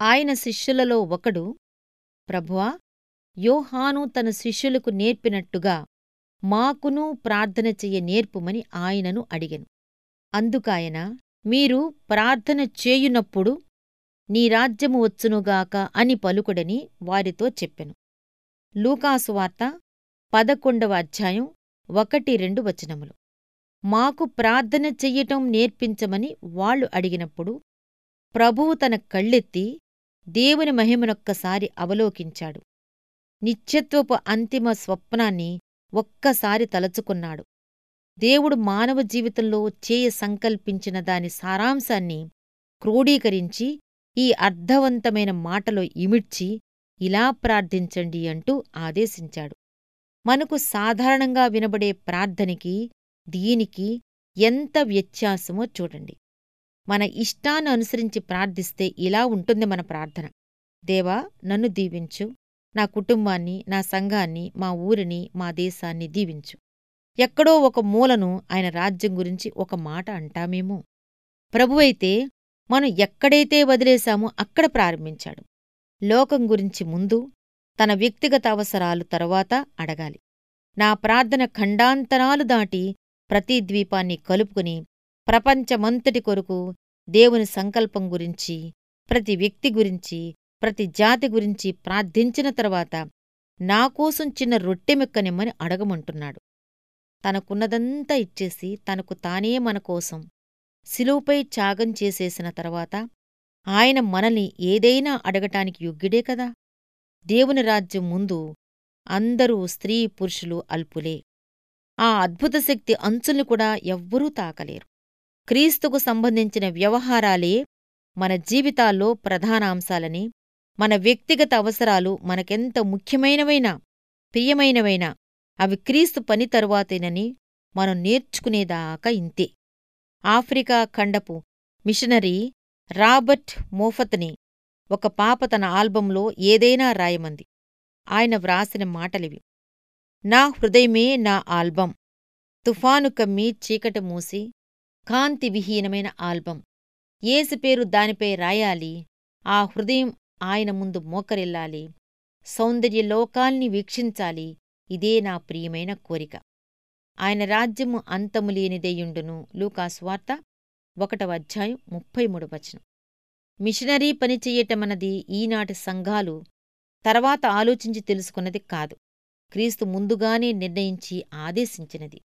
ఆయన శిష్యులలో ఒకడు ప్రభువా యోహాను తన శిష్యులకు నేర్పినట్టుగా మాకునూ ప్రార్థన చెయ్య నేర్పుమని ఆయనను అడిగెను. అందుకాయన మీరు ప్రార్థన చేయునప్పుడు నీ రాజ్యము వచ్చునుగాక అని పలుకుడని వారితో చెప్పెను. లూకాసు వార్త పదకొండవ అధ్యాయం ఒకటి రెండు వచనములు. మాకు ప్రార్థన చెయ్యటం నేర్పించమని వాళ్ళు అడిగినప్పుడు ప్రభువు తన కళ్ళెత్తి దేవుని మహిమనొక్కసారి అవలోకించాడు. నిత్యత్వపు అంతిమ స్వప్నాన్ని ఒక్కసారి తలచుకున్నాడు. దేవుడు మానవ జీవితంలో చేయ సంకల్పించిన దాని సారాంశాన్ని క్రోడీకరించి ఈ అర్థవంతమైన మాటలో ఇమిడ్చి ఇలా ప్రార్థించండి అంటూ ఆదేశించాడు. మనకు సాధారణంగా వినబడే ప్రార్థనకి దీనికి ఎంత వ్యత్యాసమో చూడండి. మన ఇష్టాన్ని అనుసరించి ప్రార్థిస్తే ఇలా ఉంటుంది మన ప్రార్థన. దేవా నన్ను దీవించు. నా కుటుంబాన్ని నా సంఘాన్ని మా ఊరిని మా దేశాన్ని దీవించు. ఎక్కడో ఒక మూలను ఆయన రాజ్యం గురించి ఒక మాట అంటామేమో. ప్రభువైతే మనం ఎక్కడైతే వదిలేశామో అక్కడ ప్రారంభించాడు. లోకం గురించి ముందు తన వ్యక్తిగత అవసరాలు తరువాత అడగాలి. నా ప్రార్థన ఖండాంతరాలు దాటి ప్రతి ద్వీపాన్ని కలుపుకుని ప్రపంచమంతటి కొరకు దేవుని సంకల్పం గురించి ప్రతి వ్యక్తి గురించి ప్రతి జాతి గురించి ప్రార్థించిన తర్వాత నాకోసం చిన్న రొట్టెమెక్కనిమ్మని అడగమంటున్నాడు. తనకున్నదంతా ఇచ్చేసి తనకు తానే మనకోసం శిలువుపై త్యాగం చేసేసిన తర్వాత ఆయన మనల్ని ఏదైనా అడగటానికి యోగ్యుడే కదా? దేవుని రాజ్యం ముందు అందరూ స్త్రీ పురుషులు అల్పులే. ఆ అద్భుత శక్తి అంచుల్ని కూడా ఎవ్వరూ తాకలేరు. క్రీస్తుకు సంబంధించిన వ్యవహారాలే మన జీవితాల్లో ప్రధాన అంశాలని మన వ్యక్తిగత అవసరాలు మనకెంత ముఖ్యమైనవైనా ప్రియమైనవైనా అవి క్రీస్తు పని తరువాతేనని మనం నేర్చుకునేదాకా ఇంతే. ఆఫ్రికా ఖండపు మిషనరీ రాబర్ట్ మోఫత్ని ఒక పాప తన ఆల్బంలో ఏదైనా రాయమంది. ఆయన వ్రాసిన మాటలివి నా హృదయమే నా ఆల్బం. తుఫాను కమ్మి చీకటి మూసి కాంతి విహీనమైన ఆల్బం. ఏసు పేరు దానిపై రాయాలి. ఆ హృదయం ఆయన ముందు మోకరిల్లాలి. సౌందర్య లోకాల్ని వీక్షించాలి. ఇదే నా ప్రియమైన కోరిక. ఆయన రాజ్యము అంతములేనిదెయుండును లూకాస్వార్త ఒకటవ అధ్యాయం ముప్పై మూడు వచనం. మిషనరీ పని చెయ్యటమన్నది ఈనాటి సంఘాలు తర్వాత ఆలోచించి తెలుసుకున్నది కాదు. క్రీస్తు ముందుగానే నిర్ణయించి ఆదేశించినది.